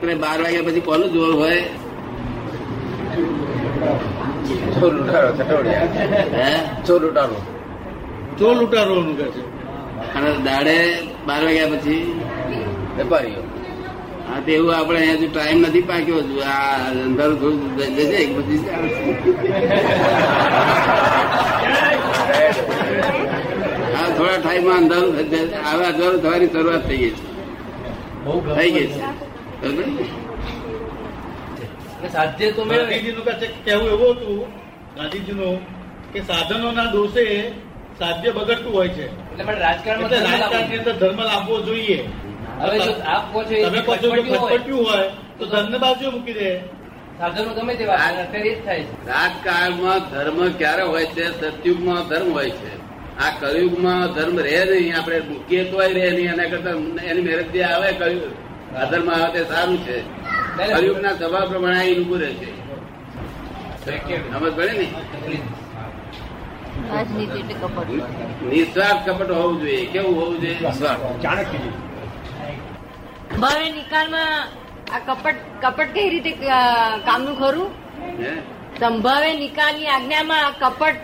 એટલે બાર વાગ્યા પછી કોનું જોર હોય. ચોર લૂંટારો હે? ચોર લૂંટારો ચોર લૂંટારોનું કે છે. અને દાડે બાર વાગ્યા પછી. વેપારીઓ. હા તો એવું આપણે અહીંયા હજુ ટાઈમ નથી પાક્યો. આ અંધારું થોડું જશે એક પછી હા થોડા ટાઈમમાં અંધારું થઈ જશે. હવે અંધારું થવાની શરૂઆત થઈ ગઈ છે. થઈ ગઈ છે. ને? સાધ્ય તો ગાંધીજીનું કહેવું એવું હતું ગાંધીજીનું કે સાધનોના દોષે સાધ્ય બગડતું હોય છે. એટલે પણ રાજકારણમાં રાજકારણની અંદર ધર્મ લાવવો જોઈએ. હવે જો આપ કહો છો તમે કહો છો કે ખટપટિયું હોય, તો ધર્મને બાજુ મૂકી દે. સાધનો ગમે તેવા અત્યારે એ જ થાય છે. રાજકારણમાં ધર્મ ક્યારે હોય છે? સતયુગમાં ધર્મ હોય છે. આ કળિયુગમાં ધર્મ રહે નહીં આપણે મૂકીએ તોય રહે નહીં એના કરતા એની મહેનત જે આવે કળિયુગમાં આવે સારું છે. કળિયુગના સ્વભાવ પ્રમાણે અહીં ઊભું રહે છે. સમજ પડે ને? રાજનીતિ એટલે કપટ. નિસ્વાર્થ કપટ હોવું જોઈએ. કેવું હોવું જોઈએ? ભાવે નિકાલમાં આ કપટ કપટ કઈ રીતે કામનું ખરું? સંભાવે નિકાલની આજ્ઞામાં આ કપટ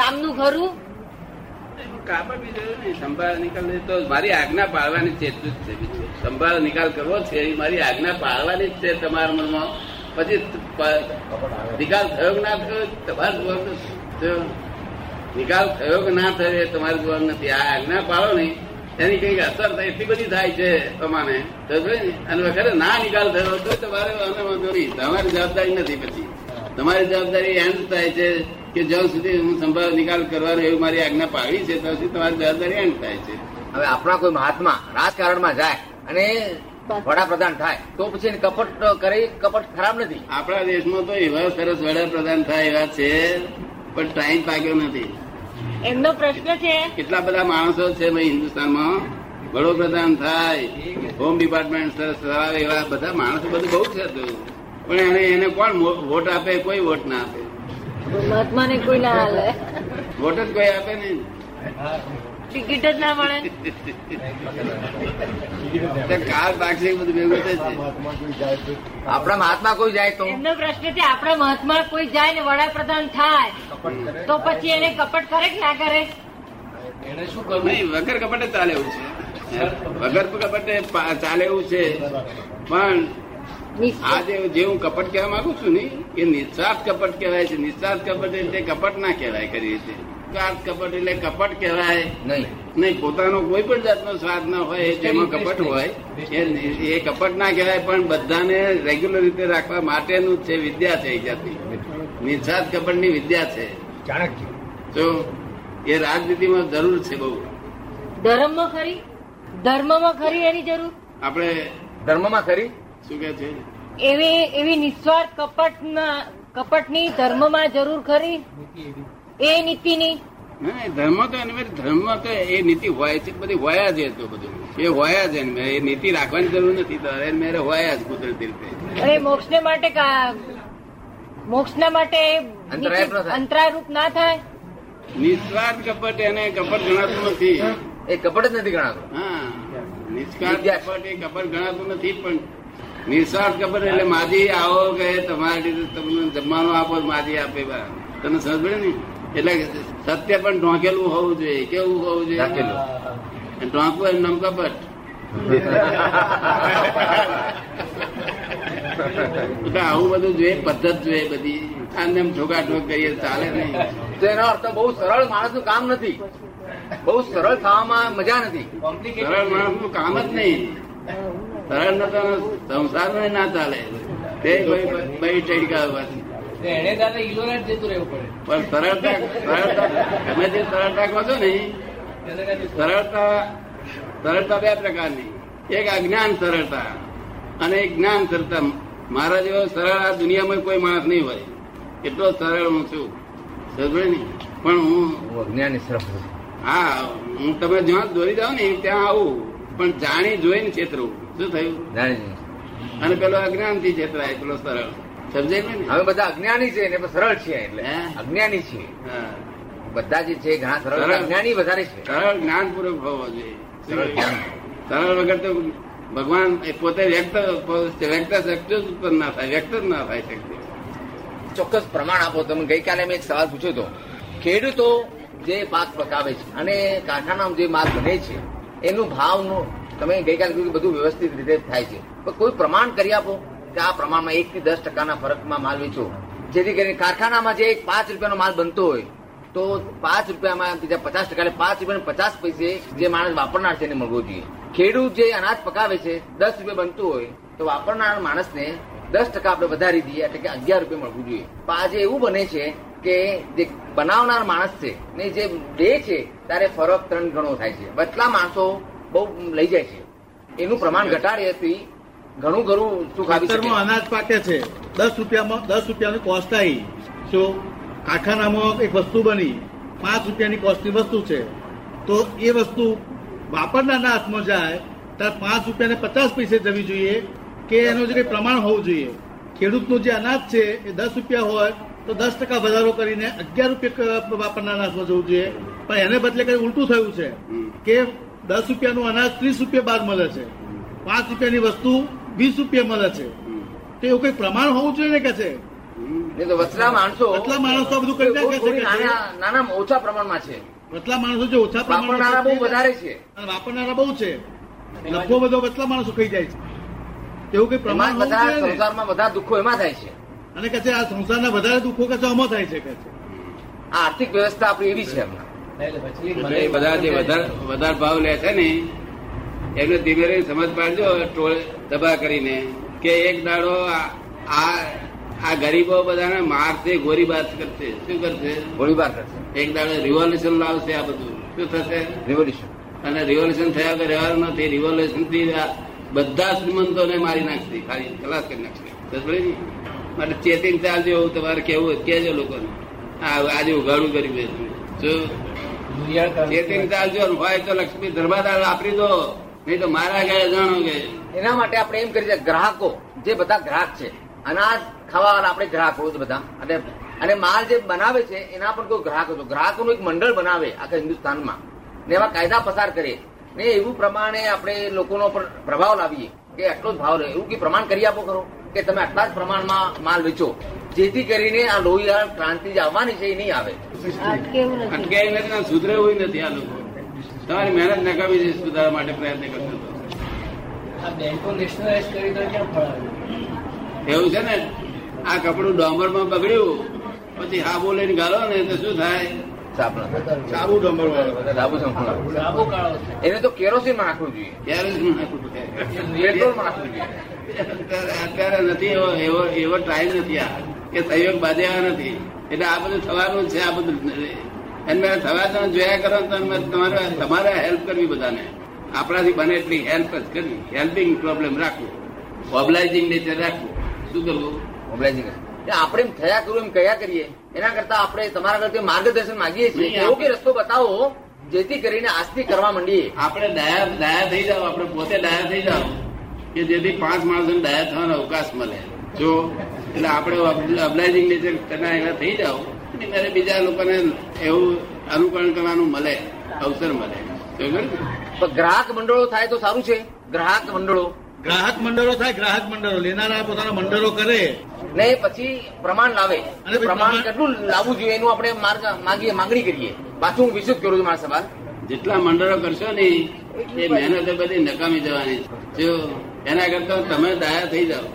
કામનું ખરું? કાપડ બી જરૂર નહીં સંભાળ નિકાલ તો મારી આજ્ઞા પાળવાની છે જ છે સંભાળ નિકાલ કરવો છે, એ મારી આજ્ઞા પાળવાની જ છે તમારા મનમાં. પછી નિકાલ થયો ના થયો, તમારે જોવાનું નિકાલ થયો કે ના થયો એ તમારે જોવાનું નથી. આ આજ્ઞા પાળો નહીં એની કંઈક અસર થાય, એટલી બધી થાય છે તમારે અને વખતે ના નિકાલ થયો તો તમારે તમારી જવાબદારી નથી પછી. તમારી જવાબદારી એમ થાય છે કે જ્યાં સુધી હું સંભાળ નિકાલ કરવાનો એવું મારી આજ્ઞા પાડી છે ત્યાં સુધી તમારી જવાબદારી એમ થાય છે. હવે આપણા કોઈ મહાત્મા રાજકારણમાં જાય અને વડાપ્રધાન થાય તો પછી કપટ કરે કપટ ખરાબ નથી. આપણા દેશમાં તો એવા સરસ વડાપ્રધાન થાય એવા છે પણ ટાઈમ પાક્યો નથી. એમનો પ્રશ્ન છે. કેટલા બધા માણસો છે ભાઈ હિન્દુસ્તાનમાં? વડોપ્રધાન થાય હોમ ડિપાર્ટમેન્ટ સરસ ચલાવે એવા બધા માણસો બધું બહુ છે તો. પણ એને એને કોણ વોટ આપે? કોઈ વોટ ના આપે. મહાત્માને કોઈ ના હાલે. વોટ જ કોઈ આપે નહીં. ટિકિટ જ ના મળે. કાર કાળ બધું ભેગું થશે આપણા મહાત્મા કોઈ જાય તો? એમનો પ્રશ્ન છે આપણા મહાત્મા કોઈ જાય ને વડાપ્રધાન થાય તો પછી એને કપટ કરે કે ના કરે એને શું કરવું? નહીં વગર કપટે ચાલે એવું છે. વગર કપટે ચાલે એવું છે. પણ આ જે હું કપટ કહેવા માંગુ છું ને એ નિસ્વાર્થ કપટ કહેવાય છે. નિસ્વાર્થ કપટ એટલે કપટ ના કહેવાય કરી રીતે. સ્વાર્થ કપટ એટલે કપટ કહેવાય નહીં. નહીં પોતાનો કોઈ પણ જાતનો સ્વાદ ના હોય એ જેમાં કપટ હોય એ એ કપટ ના કહેવાય પણ બધાને રેગ્યુલર રીતે રાખવા માટેનું જ છે વિદ્યા છે એક જાતની. નિસ્વાર્થ કપટની વિદ્યા છે. તો એ રાજનીતિમાં જરૂર છે બહુ. ધર્મમાં ખરી? ધર્મમાં ખરી એની જરૂર? આપણે ધર્મમાં ખરી? શું કે છે? એવી એવી નિસ્વાર્થ કપટના કપટની ધર્મમાં જરૂર ખરી? એ નીતિની? ના, ધર્મ તો એની તો એ નીતિ હોય છે બધી હોય જ તો બધું. એ હોય જ એની એ નીતિ રાખવાની જરૂર નથી એની મેરે હોય જ કુદરતી રીતે. અરે મોક્ષને માટે મોક્ષ ના માટે અંતરાય ન થાય. અંતરાયરૂપ ના થાય? નિસ્વાર્થ કપટ એને કપટ ગણાતું નથી. એ કપટ જ નથી ગણાતું. હા નિસ્વાર્થ કપટ એ કપટ ગણાતું નથી પણ નિસ્વાર્થ ખબર એટલે માજી આવો કે તમારી રીતે તમને જમવાનું આપો માજી આપે બા. તમને સમજ પડે ને? એટલે સત્ય પણ ઢોંકેલું હોવું જોઈએ કેવું હોવું જોઈએ? ઢાંકેલું. ઢોંકવું એમ નામ કપટ એટલે આવું બધું જોઈએ પદ્ધત જોઈએ બધી. આને એમ ઠોકાઠોક કરીએ ચાલે નહીં. તો એનો અર્થ બહુ સરળ માણસનું કામ નથી. બહુ સરળ થવામાં મજા નથી. સરળ માણસનું કામ જ નહીં. સરળ ન સંસાર ના ચાલે. ટેડકા જતું રહેવું પડે. પણ સરળતા સરળતા તમે જે સરળતા કહો છો ને સરળતા સરળતા બે પ્રકારની. એક અજ્ઞાન સરળતા અને એક જ્ઞાન સરળતા. મારા જેવો સરળ આ દુનિયામાં કોઈ માણસ નહીં હોય. એટલો સરળ હું છું. સમજે ને? પણ હું હું અજ્ઞાની સરળ હા હું તમે જ્યાં દોરી જાઉં ને ત્યાં આવું. પણ જાણી જોઈને છેતરું શું થયું? જાણી અને પેલો અજ્ઞાનથી છેતરાય પેલો સરળ. સમજાય ને? હવે બધા અજ્ઞાની છે ને સરળ છે એટલે અજ્ઞાની છે. બધા જે છે ઘણા સરળ. અજ્ઞાની વધારે છે. સરળ જ્ઞાન પૂર્વક હોવો જોઈએ. સરળ વગર તો ભગવાન પોતે વ્યક્ત વ્યક્ત શક્તિ ઉત્પન્ન ના થાય વ્યક્ત જ ના થાય શક્તિ ચોક્કસ પ્રમાણ આપો. તમે ગઈકાલે મેં એક સવાલ પૂછ્યો હતો. ખેડૂતો જે પાક પકાવે છે અને કારખાનામાં જે માલ બને છે એનું ભાવનું તમે ગઈકાલે કીધું બધું વ્યવસ્થિત રીતે થાય છે. પણ કોઈ પ્રમાણ કરી આપો કે આ પ્રમાણમાં એક થી દસ ટકાના ફરકમાં માલ વેચો. જેથી કરીને કારખાનામાં જે એક પાંચ રૂપિયાનો માલ બનતો હોય, તો પાંચ રૂપિયામાં બીજા પચાસ ટકા એટલે પાંચ રૂપિયા પચાસ પૈસે જે માણસ વાપરનાર છે એને મળવો જોઈએ. ખેડૂત જે અનાજ પકાવે છે, દસ રૂપિયા બનતું હોય, તો વાપરનાર માણસને દસ ટકા આપણે વધારી દઈએ એટલે કે અગિયાર રૂપિયા મળવું જોઈએ. આજે એવું બને છે કે જે બનાવનાર માણસ છે ને જે દે છે, ત્યારે ફરક ત્રણ ગણો થાય છે. બટલા માણસો બહુ લઈ જાય છે. એનું પ્રમાણ ઘટાડેથી ઘણું ઘણું સુખ આવી અનાજ પાકે છે. દસ રૂપિયામાં, દસ રૂપિયાની કોસ્ટ આવી. શું? કારખાનામાં એક વસ્તુ બની. પાંચ રૂપિયાની કોસ્ટની વસ્તુ છે. તો એ વસ્તુ વાપરનારના હાથમાં જાય, ત્યારે પાંચ રૂપિયાને પચાસ પૈસે જવી જોઈએ કે એનું જે કંઈ પ્રમાણ હોવું જોઈએ. ખેડૂતનું જે અનાજ છે, એ દસ રૂપિયા હોય તો દસ ટકા વધારો કરીને અગિયાર રૂપિયા વાપરના નાખવા જવું જોઈએ. પણ એને બદલે કંઈ ઉલટું થયું છે કે દસ રૂપિયાનું અનાજ ત્રીસ રૂપિયા બાદ મળે છે. પાંચ રૂપિયાની વસ્તુ વીસ રૂપિયા મળે છે. તો એવું કઈ પ્રમાણ હોવું જોઈએ ને કે છે. તો વચલા માણસો વચલા માણસો બધું કરી નાખે છે? નાના ઓછા પ્રમાણમાં છે. વચલા માણસો જે ઓછા પ્રમાણમાં બહુ વધારે છે. અને વાપરનારા બહુ છે. લખો બધો વચલા માણસો ખાઈ જાય છે. એવું કઈ પ્રમાણ વધારે સંસારમાં બધા દુઃખો એમાં થાય છે. અને કહે છે આ સંસારના વધારે દુઃખો કે છે આમાં થાય છે કે છે. આ આર્થિક વ્યવસ્થા આપણી એવી છે હમણાં બધા જે વધારે વધારે ભાવ લે છે ને એમને ધીમે ધીમે સમજ પાડજો ટોળ દબા કરીને કે એક દાડો આ આ- આ ગરીબો બધાને મારશે ગોળીબાર કરશે. શું કરશે? ગોળીબાર કરશે. એક દાડો રિવોલ્યુશન લાવશે આ બધું. શું થશે? રિવોલ્યુશન અને રિવોલ્યુશન થયા વગર રહેવાનું નથી. રિવોલ્યુશનથી બધા શ્રીમંતોને મારી નાખશે. ખાલી ખલાસ કરી નાખશે? માટે ચેતિંગ ચાલજો એવું તમારે કેવું કહેજો લોકોને. આ આજે ઉઘાડું કરી મેં જો ચેતિંગ ચાલજો હોય તો લક્ષ્મી ધર્માદાર વાપરી દો. નહીં તો મારા ગયા જાણો કે એના માટે આપણે એમ કરીએ ગ્રાહકો જે બધા ગ્રાહક છે અનાજ ખાવાના આપણે ગ્રાહકો જ બધા. અને અને માલ જે બનાવે છે એના પણ કોઈ ગ્રાહક હતો ગ્રાહકોનું એક મંડળ બનાવે આખા હિન્દુસ્તાનમાં. ને એવા કાયદા પસાર કરે ને એવું પ્રમાણે આપણે લોકોનો પર પ્રભાવ લાવીએ કે આટલો જ ભાવ લે એવું કે પ્રમાણ કરી આપો ખરો? કે તમે આટલા જ પ્રમાણમાં માલ વેચો. જેથી કરીને આ લોહિયાળ ક્રાંતિ જે આવવાની છે એ નહીં આવે. અટકાય નથી? સુધરે એવું નથી આ લોકો. તમારી મહેનત નકામી છે સુધારા માટે પ્રયત્ન કરતો તો. આ બેંકો નેશનલાઇઝ કરી તો ક્યાં ફળ આવ્યું એવું છે ને? આ કપડું ડોમરમાં બગડ્યું પછી હાબો લઈને ગાળો ને તો શું થાય. સાબુ. ડમર વાળો સાબુ સંપૂર્ણ. સાબુ કાળો એને તો કેરોસીનમાં નાખવું જોઈએ. કેરોસીન નાખવું પડે. પેટ્રોલમાં નાખવું જોઈએ. અત્યારે નથી એવો એવો એવો ટાઈમ નથી આ. કે સહયોગ બાંધ્યા નથી. એટલે આ બધું થવાનું છે આ બધું એને થવા તમે જોયા કરો તમે તમારે તમારે હેલ્પ કરવી બધાને. આપણાથી બને એટલી હેલ્પ જ કરવી. હેલ્પિંગ પ્રોબ્લેમ રાખવું. મોબલાઇઝિંગ નેચર રાખવું. શું કરવું? મોબલાઇઝિંગ આપણે એમ થયા કરું એમ કયા કરીએ? એના કરતા આપણે તમારા કરતા માર્ગદર્શન માંગીએ છીએ. એવો કઈ કે રસ્તો બતાવો જેથી કરીને આસ્તી કરવા માંડીએ. આપણે ડાયા ડાયા થઈ જાવ આપણે પોતે ડાયા થઈ જાવ કે જેથી પાંચ માણસોને ડાયા થવાનો અવકાશ મળે. જો એટલે આપણે અબ્લાઇઝિંગ નેચર કરનાર એવા થઈ જાવ ત્યારે બીજા લોકોને એવું અનુકરણ કરવાનું મળે અવસર મળે. તો પણ ગ્રાહક મંડળો થાય તો સારું છે? ગ્રાહક મંડળો. ગ્રાહક મંડળો થાય ગ્રાહક મંડળો. લેનારા પોતાના મંડળો કરે. ને પછી પ્રમાણ લાવે. અને પ્રમાણ પ્રમાણ- કેટલું લાવવું જોઈએ એનું આપણે માર્ગ માંગીએ માંગણી કરીએ. પાછું હું વિસ્તૃત કરું છું મારા સવાલ. જેટલા મંડળો કરશો ને એ મહેનત બધી નકામી જવાની જો એના કરતા તમે ડાયા થઈ જાઓ.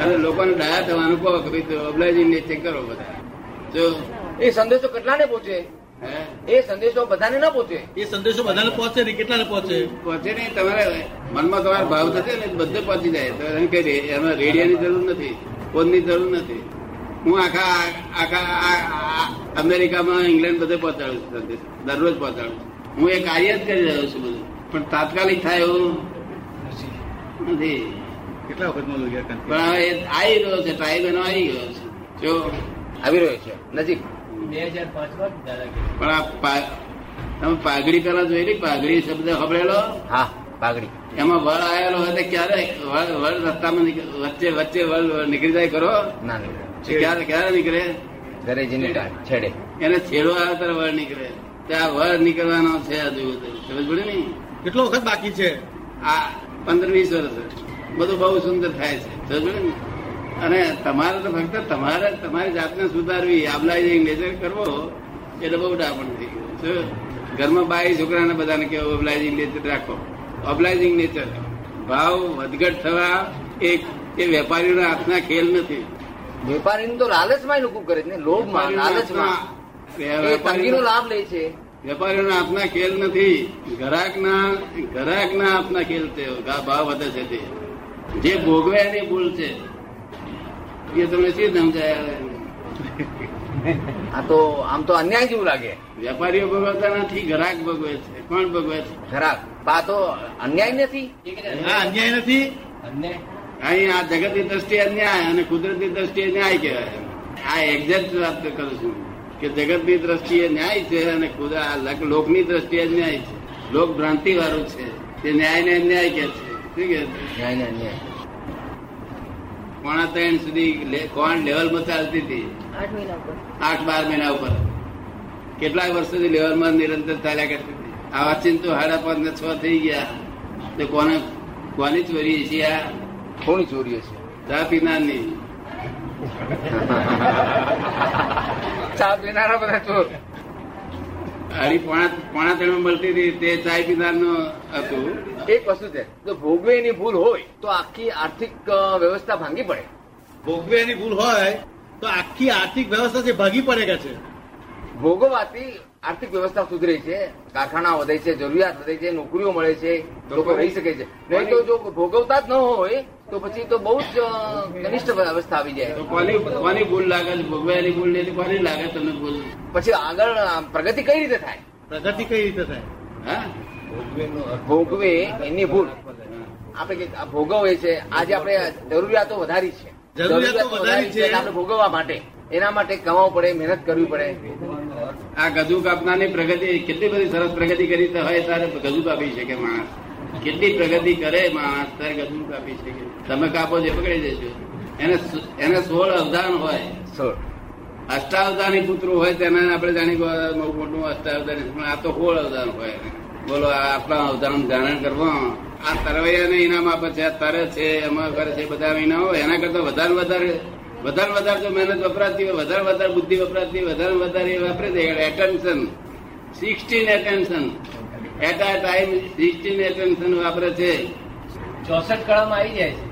અને લોકોને ડાયા થવાનું કહો કે ભાઈ અબલાજી ને ચેક કરો બધા. જો એ સંદેશો કેટલાને પહોંચે? હે? એ સંદેશો બધાને ના પહોંચે? એ સંદેશો બધાને પહોંચે ને કેટલાને પહોંચે? પહોંચે નહીં તમારે મનમાં તમારો ભાવ થશે ને બધે પહોંચી જાય. તો એમ કે એમાં રેડિયાની જરૂર નથી ફોનની જરૂર નથી. હું આખા આખા અમેરિકામાં ઇંગ્લેન્ડ બધે પહોંચાડું છું દરરોજ પહોંચાડું હું એ કાર્ય જ કરી રહ્યો છું બધું. પણ તાત્કાલિક થાય એવું નથી. કેટલા વખત પણ હવે એ આવી રહ્યો છે ટાઈમ એનો આવી ગયો છે. જો આવી રહ્યો છે નજીક? બે હજાર પાંચ પણ આ તમે પાઘડી પેલા જોયેલી? પાઘડી શબ્દ ખબરેલો? હા પાઘડી. એમાં વળ આવેલો હોય ક્યારે? વળ રસ્તામાં વચ્ચે વચ્ચે વળ નીકળી જાય કરો ના નીકળે. ક્યારે ક્યારે નીકળે? ઘરે જઈને છેડે. એને છેડો આવે ત્યારે વળ નીકળે. ત્યાં વળ નીકળવાનો છે હજુ સમજ પડે ને કેટલો વખત બાકી છે? આ પંદર વીસ વર્ષ બધું બહુ સુંદર થાય છે. સમજો ને? અને તમારે તો ફક્ત તમારે તમારી જાતને સુધારવી આબલાઇઝિંગ નેચર કરવો એટલે બહુ ડાપણ થઈ ગયું? ઘરમાં બાઈ છોકરાને બધાને કેવું ઓબલાઇઝિંગ નેચર રાખો. ઓબલાઇઝિંગ નેચર ભાવ વધઘટ થવા એક એ વેપારીઓના હાથના ખેલ નથી. વેપારીને તો લાલચમાં લોકો કરે છે ને લોભમાં લાલચમાં. એ તંગીનો લાભ લે છે. વેપારીઓના હાથના ખેલ નથી. ગ્રાહકના ગ્રાહકના હાથના ખેલ છે ગા- ભાવ વધે છે તે. જે ભોગવે એની ભૂલ છે. એ તમને શી સમજાય આ તો આમ તો અન્યાય જેવું લાગે. વેપારીઓ ભોગવતા નથી ગ્રાહક ભોગવે છે. કોણ ભોગવે છે? ગ્રાહક આ તો અન્યાય નથી. અન્યાય નથી. અને અહીં આ જગતની દ્રષ્ટિએ ન્યાય અને કુદરતની દ્રષ્ટિએ ન્યાય કહેવાય. આ એક્ઝેક્ટ વાત કરું છું કે જગતની દ્રષ્ટિએ ન્યાય છે અને લોકની દ્રષ્ટિએ ન્યાય છે. લોક ભ્રાંતિ વાળું છે. તે ન્યાય ને અન્યાય કે છે. ન્યાય ને અન્યાય. પોણા ત્રણ સુધી કોણ લેવલમાં ચાલતી હતી? આઠ મહિના ઉપર. આઠ બાર મહિના ઉપર. કેટલાક વર્ષોથી લેવલમાં નિરંતર ચાલ્યા કરતી હતી. આ વાંચીને તો હાડા પાંચ ને છ થઈ ગયા. તો કોને કોની ચોરી છે આ? કોની ચોરી છે ચા પીનારની. ચા પીનારા બધા ચોર. અઢી પોણા પોણા ત્રણ મળતી હતી તે ચાય પીનારનું હતું. એક વસ્તુ છે જો ભોગવે એની ભૂલ હોય તો આખી આર્થિક વ્યવસ્થા ભાંગી પડે. ભોગવે એની ભૂલ હોય તો આખી આર્થિક વ્યવસ્થા જે ભાગી પડે કે છે? ભોગવવાથી આર્થિક વ્યવસ્થા સુધરે છે કારખાના વધે છે જરૂરિયાત વધે છે નોકરીઓ મળે છે લોકો રહી શકે છે. નહીં તો જો ભોગવતા જ ન હોય તો પછી તો બહુ જ અ, કનિષ્ઠ અવસ્થા આવી જાય. તો કોની કોની ભૂલ લાગે છે? ભૂલ નથી કોની લાગે તમને ભૂલ? પછી આગળ પ્રગતિ કઈ રીતે થાય? પ્રગતિ કઈ રીતે થાય? હા? ભોગવે એની ભૂલ. આપણે ભોગવે છે આજે આપણે જરૂરિયાતો વધારી છે. જરૂરિયાતો વધારી છે. આપણે ભોગવવા માટે. એના માટે કમાવું પડે મહેનત કરવી પડે. આ ગજુ કાપનારની પ્રગતિ કેટલી બધી સરસ પ્રગતિ કરી હોય ત્યારે ગજુ કાપી શકે માણસ? કેટલી પ્રગતિ કરે માણસ ત્યારે ગજુ કાપી શકે તમે કાપો જે પકડી દેજો. એને એને સોળ અવધાન હોય. સોળ. અષ્ટાવધાની પુત્રો હોય તેને આપણે જાણી બહુ મોટું અષ્ટાવધાની પણ આ તો સોળ અવધાન હોય. બોલો આ આપણા અવધાન ધારણ કરવા. આ તરવૈયાને ઇનામ આપે છે તરે છે એમાં કરે છે બધા ઇનામો. હોય એના કરતા વધારે વધારે વધારે વધારે મહેનત વપરાતી હોય, વધારે વધારે બુદ્ધિ વપરાતી વધારે વધારે એ વાપરે છે. Attention sixteen attention at a time sixteen attention વાપરે છે. ચોસઠ કળામાં આવી જાય છે.